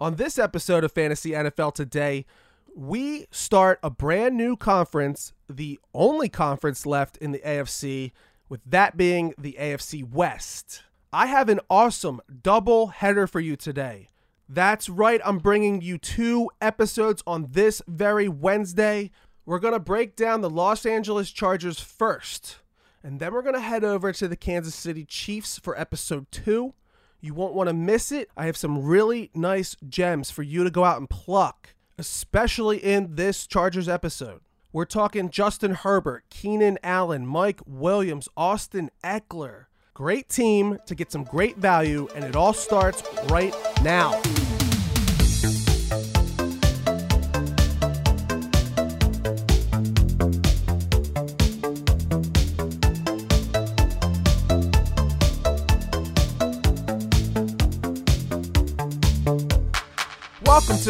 On this episode of Fantasy NFL Today, we start a brand new conference, the only conference left in the AFC, with that being the AFC West. I have an awesome double header for you today. That's right, I'm bringing you two episodes on this very Wednesday. We're going to break down the Los Angeles Chargers first, and then we're going to head over to the Kansas City Chiefs for episode two. You won't want to miss it. I have some really nice gems for you to go out and pluck, especially in this Chargers episode. We're talking Justin Herbert, Keenan Allen, Mike Williams, Austin Ekeler. Great team to get some great value, and it all starts right now.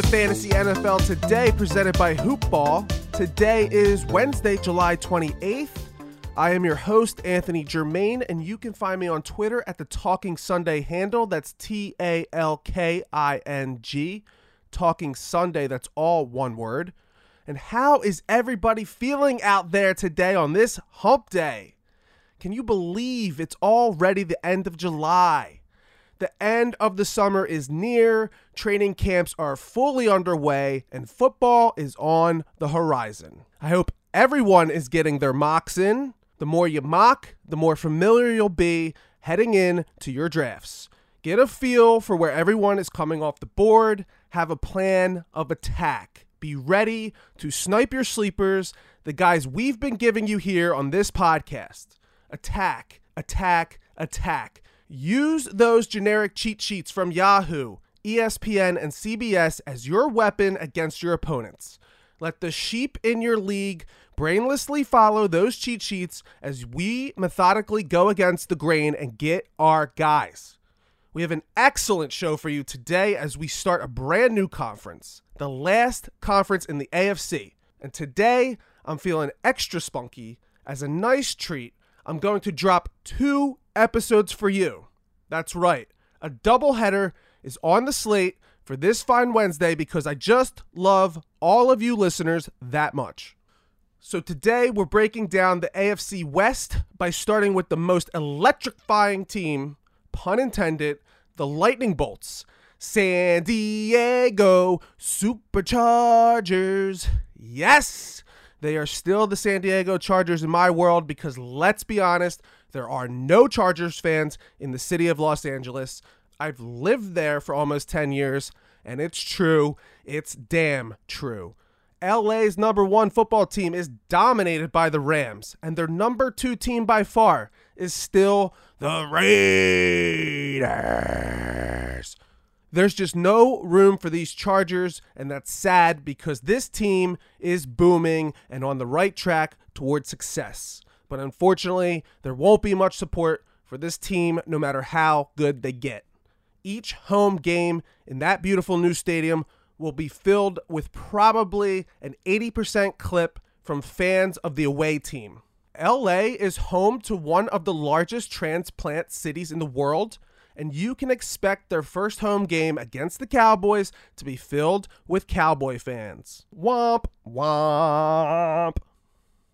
Fantasy NFL Today, presented by Hoopball. Today is Wednesday, July 28th. I am your host, Anthony Germain, and you can find me on Twitter at the Talking Sunday handle. That's T A L K I N G. Talking Sunday, that's all one word. And how is everybody feeling out there today on this hump day? Can you believe it's already the end of July? The end of the summer is near, training camps are fully underway, and football is on the horizon. I hope everyone is getting their mocks in. The more you mock, the more familiar you'll be heading in to your drafts. Get a feel for where everyone is coming off the board, have a plan of attack. Be ready to snipe your sleepers, the guys we've been giving you here on this podcast. Attack, attack, attack. Use those generic cheat sheets from Yahoo, ESPN, and CBS as your weapon against your opponents. Let the sheep in your league brainlessly follow those cheat sheets as we methodically go against the grain and get our guys. We have an excellent show for you today as we start a brand new conference, the last conference in the AFC. And today, I'm feeling extra spunky. As a nice treat, I'm going to drop two episodes for you. That's right. A doubleheader is on the slate for this fine Wednesday because I just love all of you listeners that much. So today we're breaking down the AFC West by starting with the most electrifying team, pun intended, the Lightning Bolts. San Diego Superchargers. Yes, they are still the San Diego Chargers in my world because let's be honest, there are no Chargers fans in the city of Los Angeles. I've lived there for almost 10 years, and it's true. It's damn true. LA's number one football team is dominated by the Rams, and their number two team by far is still the Raiders. There's just no room for these Chargers, and that's sad because this team is booming and on the right track towards success. But unfortunately, there won't be much support for this team no matter how good they get. Each home game in that beautiful new stadium will be filled with probably an 80% clip from fans of the away team. LA is home to one of the largest transplant cities in the world, and you can expect their first home game against the Cowboys to be filled with Cowboy fans. Womp, womp.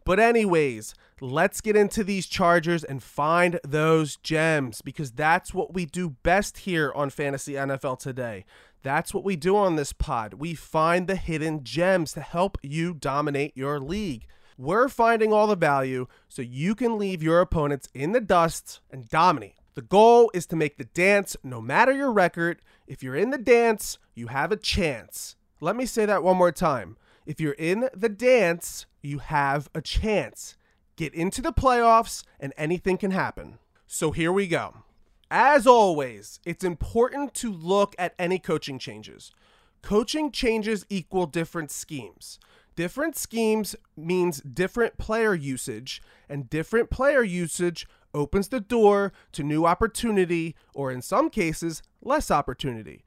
But, anyways, let's get into these Chargers and find those gems because that's what we do best here on Fantasy NFL today. That's what we do on this pod. We find the hidden gems to help you dominate your league. We're finding all the value so you can leave your opponents in the dust and dominate. The goal is to make the dance no matter your record. If you're in the dance, you have a chance. Let me say that one more time. If you're in the dance, you have a chance. Get into the playoffs, and anything can happen. So here we go. As always, it's important to look at any coaching changes. Coaching changes equal different schemes. Different schemes means different player usage, and different player usage opens the door to new opportunity, or in some cases, less opportunity.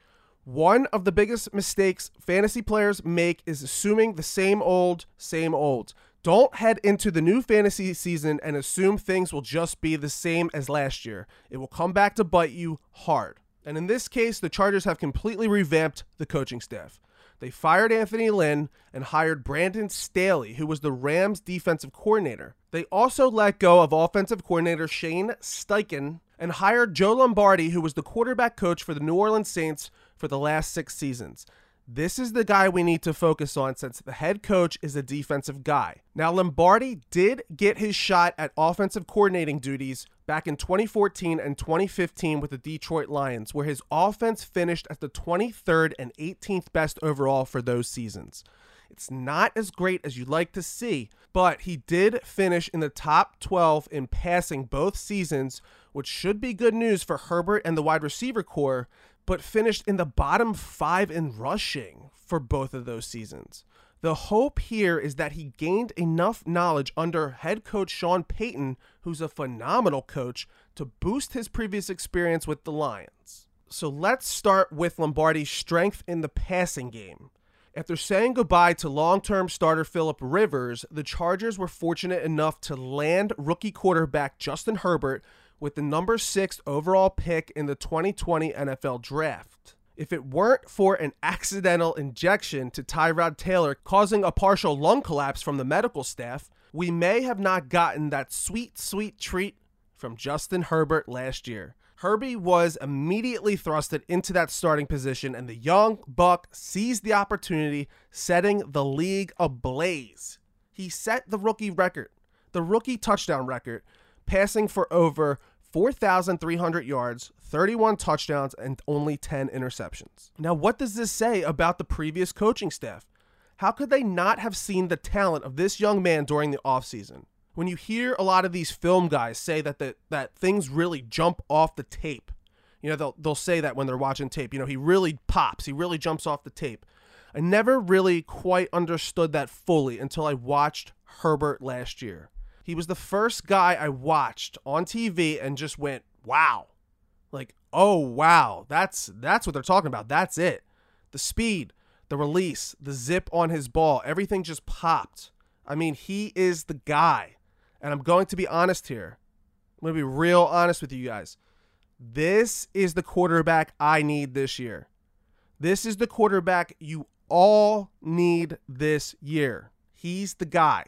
One of the biggest mistakes fantasy players make is assuming the same old, same old. Don't head into the new fantasy season and assume things will just be the same as last year. It will come back to bite you hard. And in this case, the Chargers have completely revamped the coaching staff. They fired Anthony Lynn and hired Brandon Staley, who was the Rams defensive coordinator. They also let go of offensive coordinator Shane Steichen and hired Joe Lombardi, who was the quarterback coach for the New Orleans Saints for the last six seasons. This is the guy we need to focus on since the head coach is a defensive guy. Now, Lombardi did get his shot at offensive coordinating duties back in 2014 and 2015 with the Detroit Lions, where his offense finished at the 23rd and 18th best overall for those seasons. It's not as great as you'd like to see, but he did finish in the top 12 in passing both seasons, which should be good news for Herbert and the wide receiver core but finished in the bottom five in rushing for both of those seasons. The hope here is that he gained enough knowledge under head coach Sean Payton, who's a phenomenal coach, to boost his previous experience with the Lions. So let's start with Lombardi's strength in the passing game. After saying goodbye to long term starter Philip Rivers, the Chargers were fortunate enough to land rookie quarterback Justin Herbert with the number six overall pick in the 2020 NFL Draft. If it weren't for an accidental injection to Tyrod Taylor causing a partial lung collapse from the medical staff, we may have not gotten that sweet, sweet treat from Justin Herbert last year. Herbie was immediately thrusted into that starting position, and the young Buck seized the opportunity, setting the league ablaze. He set the rookie record, the rookie touchdown record, passing for over 4,300 yards, 31 touchdowns, and only 10 interceptions. Now, what does this say about the previous coaching staff? How could they not have seen the talent of this young man during the offseason? When you hear a lot of these film guys say that the, that things really jump off the tape, you know, they'll, they'll say that when they're watching tape, you know, he really pops, he really jumps off the tape. I never really quite understood that fully until I watched Herbert last year. He was the first guy I watched on TV and just went, "Wow." Like, "Oh, wow. That's that's what they're talking about. That's it." The speed, the release, the zip on his ball, everything just popped. I mean, he is the guy. And I'm going to be honest here. I'm going to be real honest with you guys. This is the quarterback I need this year. This is the quarterback you all need this year. He's the guy.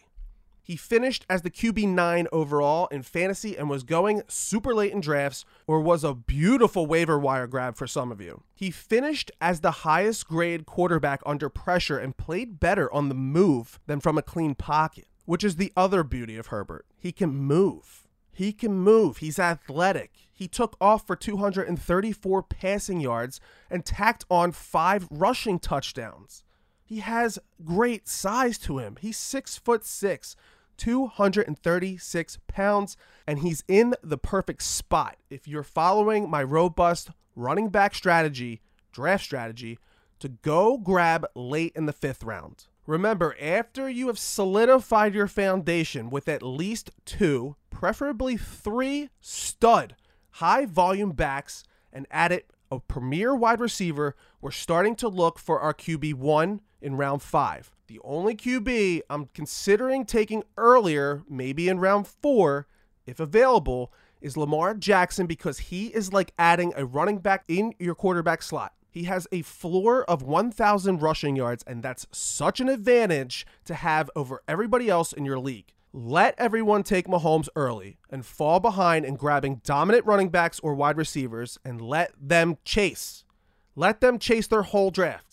He finished as the QB9 overall in fantasy and was going super late in drafts, or was a beautiful waiver wire grab for some of you. He finished as the highest grade quarterback under pressure and played better on the move than from a clean pocket, which is the other beauty of Herbert. He can move. He can move. He's athletic. He took off for 234 passing yards and tacked on five rushing touchdowns. He has great size to him. He's six foot six, 236 pounds, and he's in the perfect spot. If you're following my robust running back strategy, draft strategy, to go grab late in the fifth round. Remember, after you have solidified your foundation with at least two, preferably three stud high volume backs and added a premier wide receiver, we're starting to look for our QB1 in round five. The only QB I'm considering taking earlier, maybe in round four, if available, is Lamar Jackson because he is like adding a running back in your quarterback slot. He has a floor of 1,000 rushing yards, and that's such an advantage to have over everybody else in your league. Let everyone take Mahomes early and fall behind in grabbing dominant running backs or wide receivers and let them chase. Let them chase their whole draft.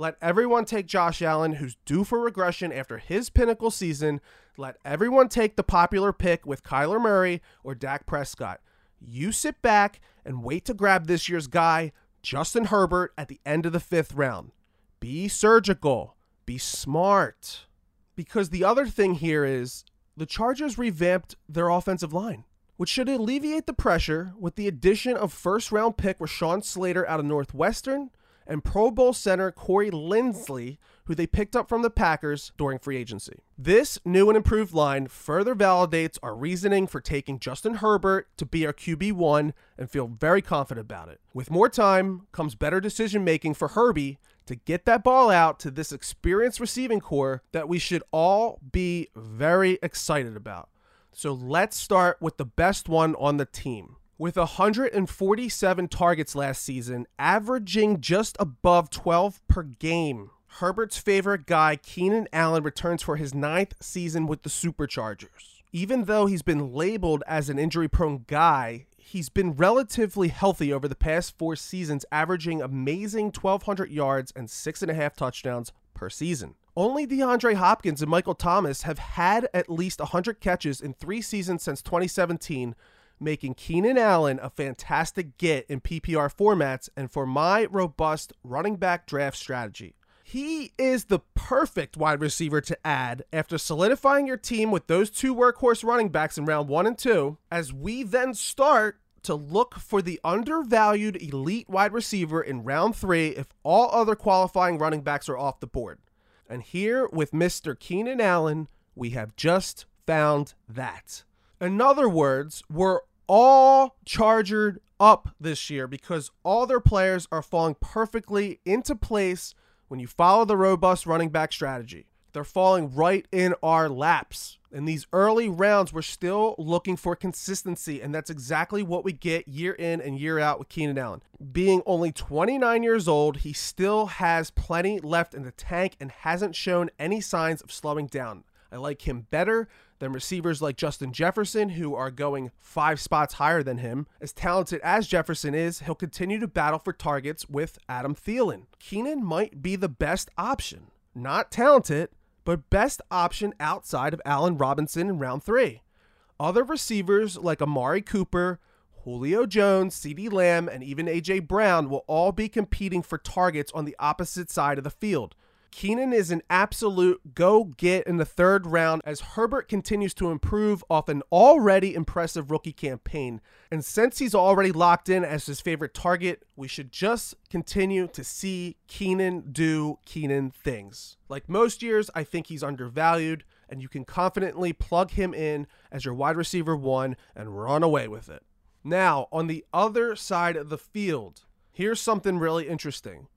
Let everyone take Josh Allen, who's due for regression after his pinnacle season. Let everyone take the popular pick with Kyler Murray or Dak Prescott. You sit back and wait to grab this year's guy, Justin Herbert, at the end of the fifth round. Be surgical, be smart. Because the other thing here is the Chargers revamped their offensive line, which should alleviate the pressure with the addition of first round pick Rashawn Slater out of Northwestern and Pro Bowl center Corey Linsley, who they picked up from the Packers during free agency. This new and improved line further validates our reasoning for taking Justin Herbert to be our QB1 and feel very confident about it. With more time comes better decision making for Herbie to get that ball out to this experienced receiving core that we should all be very excited about. So let's start with the best one on the team With 147 targets last season, averaging just above 12 per game, Herbert's favorite guy, Keenan Allen, returns for his ninth season with the Superchargers. Even though he's been labeled as an injury prone guy, he's been relatively healthy over the past four seasons, averaging amazing 1,200 yards and six and a half touchdowns per season. Only DeAndre Hopkins and Michael Thomas have had at least 100 catches in three seasons since 2017, making Keenan Allen a fantastic get in PPR formats and for my robust running back draft strategy. He is the perfect wide receiver to add after solidifying your team with those two workhorse running backs in round one and two, as we then start to look for the undervalued elite wide receiver in round three if all other qualifying running backs are off the board. And here with Mr. Keenan Allen, we have just found that. In other words, we're all chargered up this year because all their players are falling perfectly into place when you follow the robust running back strategy. They're falling right in our laps. In these early rounds, we're still looking for consistency, and that's exactly what we get year in and year out with Keenan Allen. Being only 29 years old, he still has plenty left in the tank and hasn't shown any signs of slowing down. I like him better than receivers like Justin Jefferson, who are going five spots higher than him. As talented as Jefferson is, he'll continue to battle for targets with Adam Thielen. Keenan might be the best option. Not talented, but best option outside of Allen Robinson in round three. Other receivers like Amari Cooper, Julio Jones, CeeDee Lamb, and even A.J. Brown will all be competing for targets on the opposite side of the field. Keenan is an absolute go get in the third round as Herbert continues to improve off an already impressive rookie campaign. And since he's already locked in as his favorite target, we should just continue to see Keenan do Keenan things. Like most years, I think he's undervalued, and you can confidently plug him in as your wide receiver one and run away with it. Now, on the other side of the field, here's something really interesting.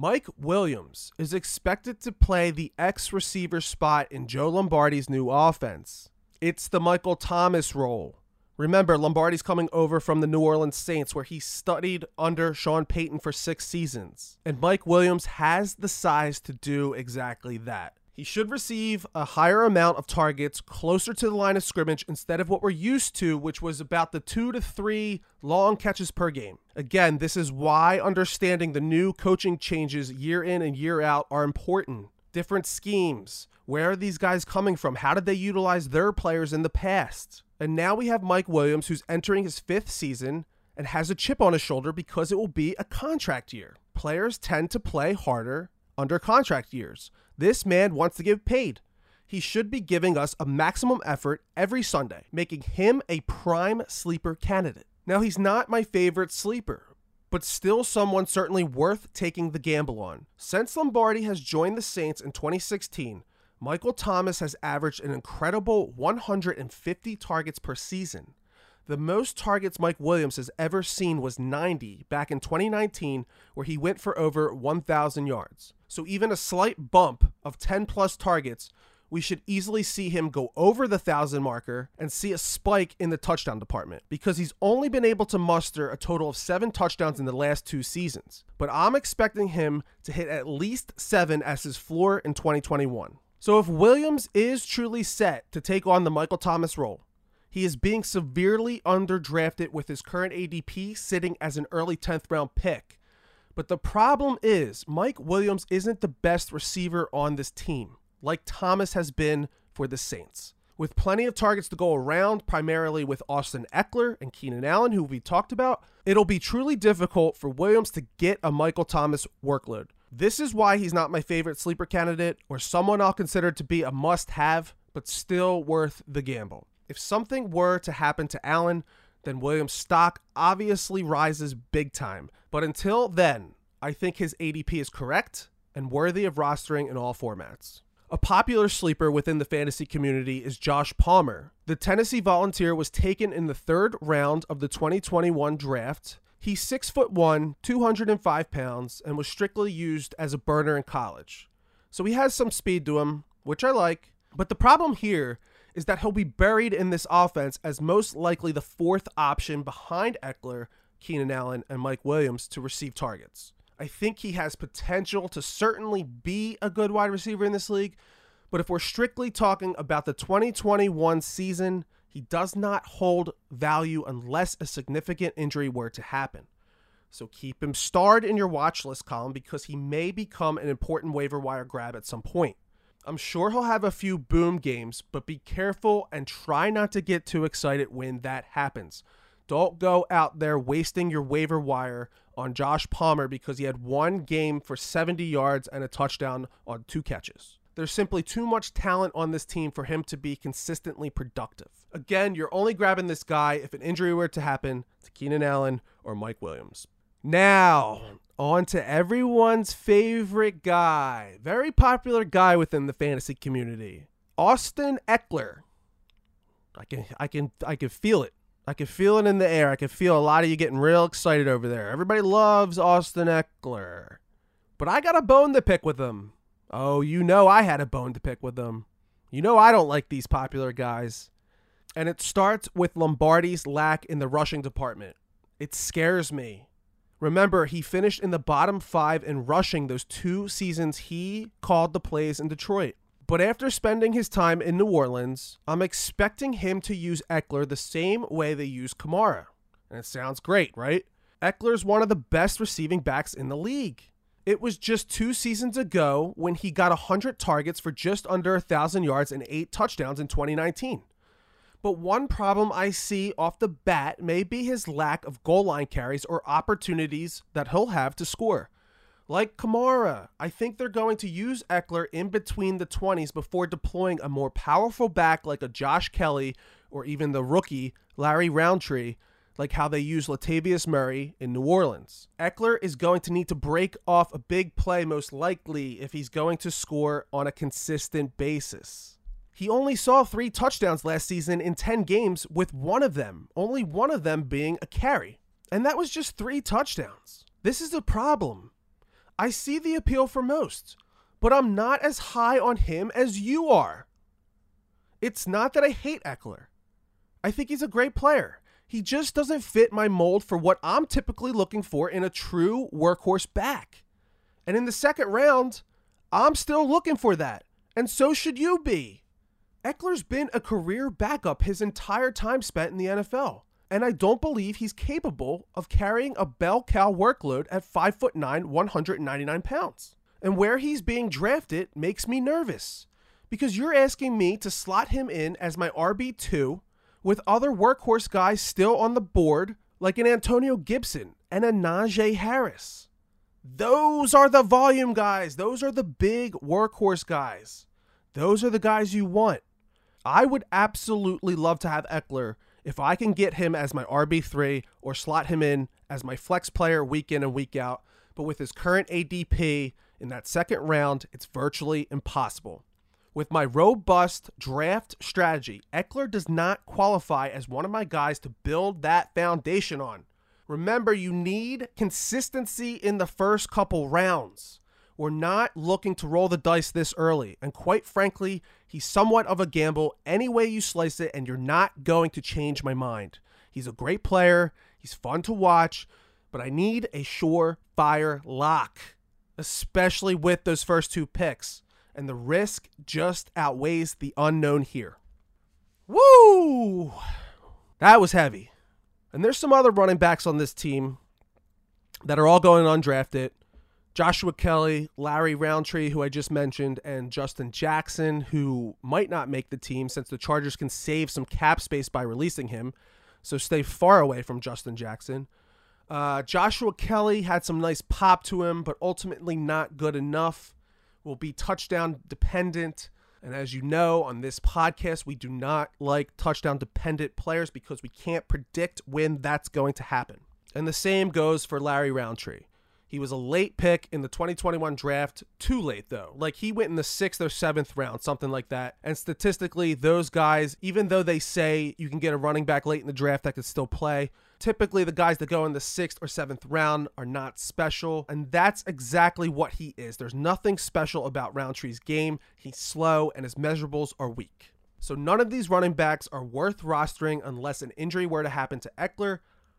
Mike Williams is expected to play the X receiver spot in Joe Lombardi's new offense. It's the Michael Thomas role. Remember, Lombardi's coming over from the New Orleans Saints, where he studied under Sean Payton for six seasons. And Mike Williams has the size to do exactly that. He should receive a higher amount of targets closer to the line of scrimmage instead of what we're used to, which was about the two to three long catches per game. Again, this is why understanding the new coaching changes year in and year out are important. Different schemes. Where are these guys coming from? How did they utilize their players in the past? And now we have Mike Williams, who's entering his fifth season and has a chip on his shoulder because it will be a contract year. Players tend to play harder under contract years. This man wants to get paid. He should be giving us a maximum effort every Sunday, making him a prime sleeper candidate. Now, he's not my favorite sleeper, but still someone certainly worth taking the gamble on. Since Lombardi has joined the Saints in 2016, Michael Thomas has averaged an incredible 150 targets per season. The most targets Mike Williams has ever seen was 90 back in 2019, where he went for over 1,000 yards. So even a slight bump of 10 plus targets, we should easily see him go over the 1,000 marker and see a spike in the touchdown department because he's only been able to muster a total of seven touchdowns in the last two seasons. But I'm expecting him to hit at least seven as his floor in 2021. So if Williams is truly set to take on the Michael Thomas role, he is being severely underdrafted with his current ADP sitting as an early 10th round pick. But the problem is, Mike Williams isn't the best receiver on this team, like Thomas has been for the Saints. With plenty of targets to go around, primarily with Austin Ekeler and Keenan Allen, who we talked about, it'll be truly difficult for Williams to get a Michael Thomas workload. This is why he's not my favorite sleeper candidate or someone I'll consider to be a must have, but still worth the gamble. If something were to happen to Allen, then Williams' stock obviously rises big time. But until then, I think his ADP is correct and worthy of rostering in all formats. A popular sleeper within the fantasy community is Josh Palmer. The Tennessee Volunteer was taken in the third round of the 2021 draft. He's six foot one, 205 pounds, and was strictly used as a burner in college. So he has some speed to him, which I like. But the problem here is that he'll be buried in this offense as most likely the fourth option behind Ekeler, Keenan Allen, and Mike Williams to receive targets. I think he has potential to certainly be a good wide receiver in this league, but if we're strictly talking about the 2021 season, he does not hold value unless a significant injury were to happen. So keep him starred in your watch list column because he may become an important waiver wire grab at some point. I'm sure he'll have a few boom games, but be careful and try not to get too excited when that happens. Don't go out there wasting your waiver wire on Josh Palmer because he had one game for 70 yards and a touchdown on two catches. There's simply too much talent on this team for him to be consistently productive. Again, you're only grabbing this guy if an injury were to happen to Keenan Allen or Mike Williams. Now, on to everyone's favorite guy, very popular guy within the fantasy community, Austin Ekeler. I can I can I can feel it. I can feel it in the air. I can feel a lot of you getting real excited over there. Everybody loves Austin Ekeler. But I got a bone to pick with him. Oh, you know I had a bone to pick with him. You know I don't like these popular guys. And it starts with Lombardi's lack in the rushing department. It scares me. Remember, he finished in the bottom five in rushing those two seasons he called the plays in Detroit. But after spending his time in New Orleans, I'm expecting him to use Ekeler the same way they use Kamara. And it sounds great, right? Ekeler's one of the best receiving backs in the league. It was just two seasons ago when he got 100 targets for just under 1,000 yards and eight touchdowns in 2019. But one problem I see off the bat may be his lack of goal line carries or opportunities that he'll have to score. Like Kamara, I think they're going to use Ekeler in between the 20s before deploying a more powerful back like a Josh Kelley or even the rookie Larry Rountree, like how they use Latavius Murray in New Orleans. Ekeler is going to need to break off a big play most likely if he's going to score on a consistent basis. He only saw three touchdowns last season in 10 games, with one of them, only one of them being a carry. And that was just three touchdowns. This is a problem. I see the appeal for most, but I'm not as high on him as you are. It's not that I hate Ekeler. I think he's a great player. He just doesn't fit my mold for what I'm typically looking for in a true workhorse back. And in the second round, I'm still looking for that. And so should you be. Ekeler's been a career backup his entire time spent in the NFL, and I don't believe he's capable of carrying a bell cow workload at 5'9, 199 pounds. And where he's being drafted makes me nervous because you're asking me to slot him in as my RB2 with other workhorse guys still on the board, like an Antonio Gibson and a Najee Harris. Those are the volume guys. Those are the big workhorse guys. Those are the guys you want. I would absolutely love to have Ekeler if I can get him as my RB3 or slot him in as my flex player week in and week out. But with his current ADP in that second round, it's virtually impossible. With my robust draft strategy, Ekeler does not qualify as one of my guys to build that foundation on. Remember, you need consistency in the first couple rounds. We're not looking to roll the dice this early. And quite frankly, he's somewhat of a gamble any way you slice it, and you're not going to change my mind. He's a great player, he's fun to watch, but I need a surefire lock, especially with those first two picks. And the risk just outweighs the unknown here. Woo! That was heavy. And there's some other running backs on this team that are all going undrafted. Joshua Kelley, Larry Rountree, who I just mentioned, and Justin Jackson, who might not make the team since the Chargers can save some cap space by releasing him. So stay far away from Justin Jackson. Uh, Joshua Kelley had some nice pop to him, but ultimately not good enough. Will be touchdown dependent. And as you know, on this podcast, we do not like touchdown dependent players because we can't predict when that's going to happen. And the same goes for Larry Rountree. He was a late pick in the 2021 draft. Too late, though. Like he went in the sixth or seventh round, something like that. And statistically, those guys, even though they say you can get a running back late in the draft that could still play, typically the guys that go in the sixth or seventh round are not special. And that's exactly what he is. There's nothing special about Rountree's game. He's slow and his measurables are weak. So none of these running backs are worth rostering unless an injury were to happen to Ekeler.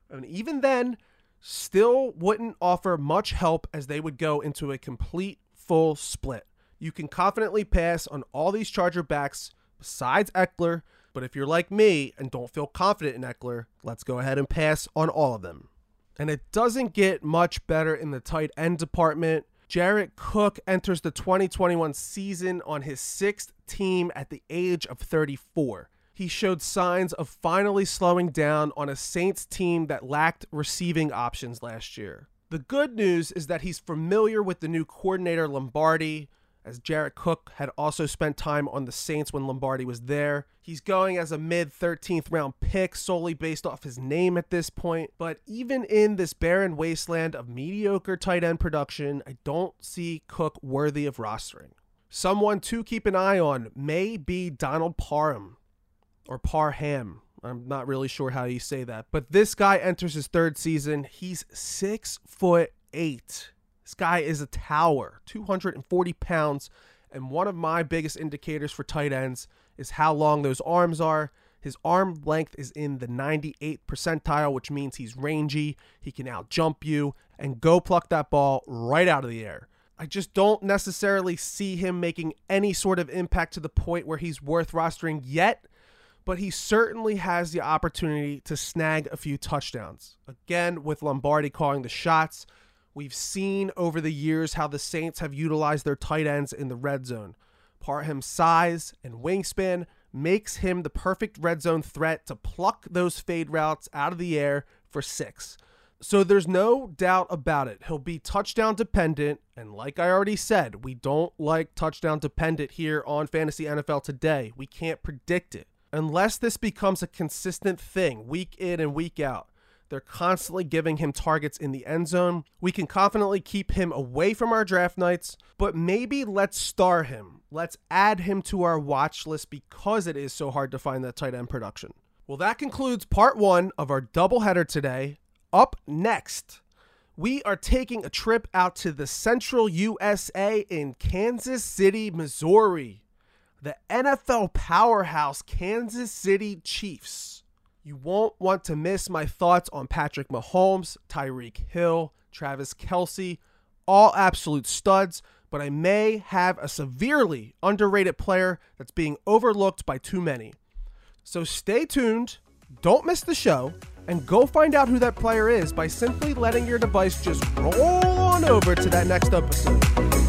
And even then, still wouldn't offer much help as they would go into a complete full split. You can confidently pass on all these Charger backs besides Ekeler, but if you're like me and don't feel confident in Ekeler, let's go ahead and pass on all of them. And it doesn't get much better in the tight end department. Jared Cook enters the 2021 season on his sixth team at the age of 34. He showed signs of finally slowing down on a Saints team that lacked receiving options last year. The good news is that he's familiar with the new coordinator Lombardi, as Jared Cook had also spent time on the Saints when Lombardi was there. He's going as a mid 13th round pick solely based off his name at this point. But even in this barren wasteland of mediocre tight end production, I don't see Cook worthy of rostering. Someone to keep an eye on may be Donald Parham or Parham. I'm not really sure how you say that. But this guy enters his third season. He's six foot eight. This guy is a tower, 240 pounds. And one of my biggest indicators for tight ends is how long those arms are. His arm length is in the 98th percentile, which means he's rangy. He can out jump you and go pluck that ball right out of the air. I just don't necessarily see him making any sort of impact to the point where he's worth rostering yet, but he certainly has the opportunity to snag a few touchdowns. Again, with Lombardi calling the shots, We've seen over the years how the Saints have utilized their tight ends in the red zone. Parham's size and wingspan makes him the perfect red zone threat to pluck those fade routes out of the air for six. So there's no doubt about it. He'll be touchdown dependent. And like I already said, we don't like touchdown dependent here on Fantasy NFL today. We can't predict it. Unless this becomes a consistent thing week in and week out. They're constantly giving him targets in the end zone. We can confidently keep him away from our draft nights, but maybe let's star him. Let's add him to our watch list because it is so hard to find that tight end production. Well, that concludes part one of our doubleheader today. Up next, we are taking a trip out to the central USA in Kansas City, Missouri. The NFL powerhouse Kansas City Chiefs you won't want to miss my thoughts on Patrick Mahomes, Tyreek Hill, Travis Kelce, all absolute studs, but I may have a severely underrated player that's being overlooked by too many. So stay tuned, don't miss the show, and go find out who that player is by simply letting your device just roll on over to that next episode.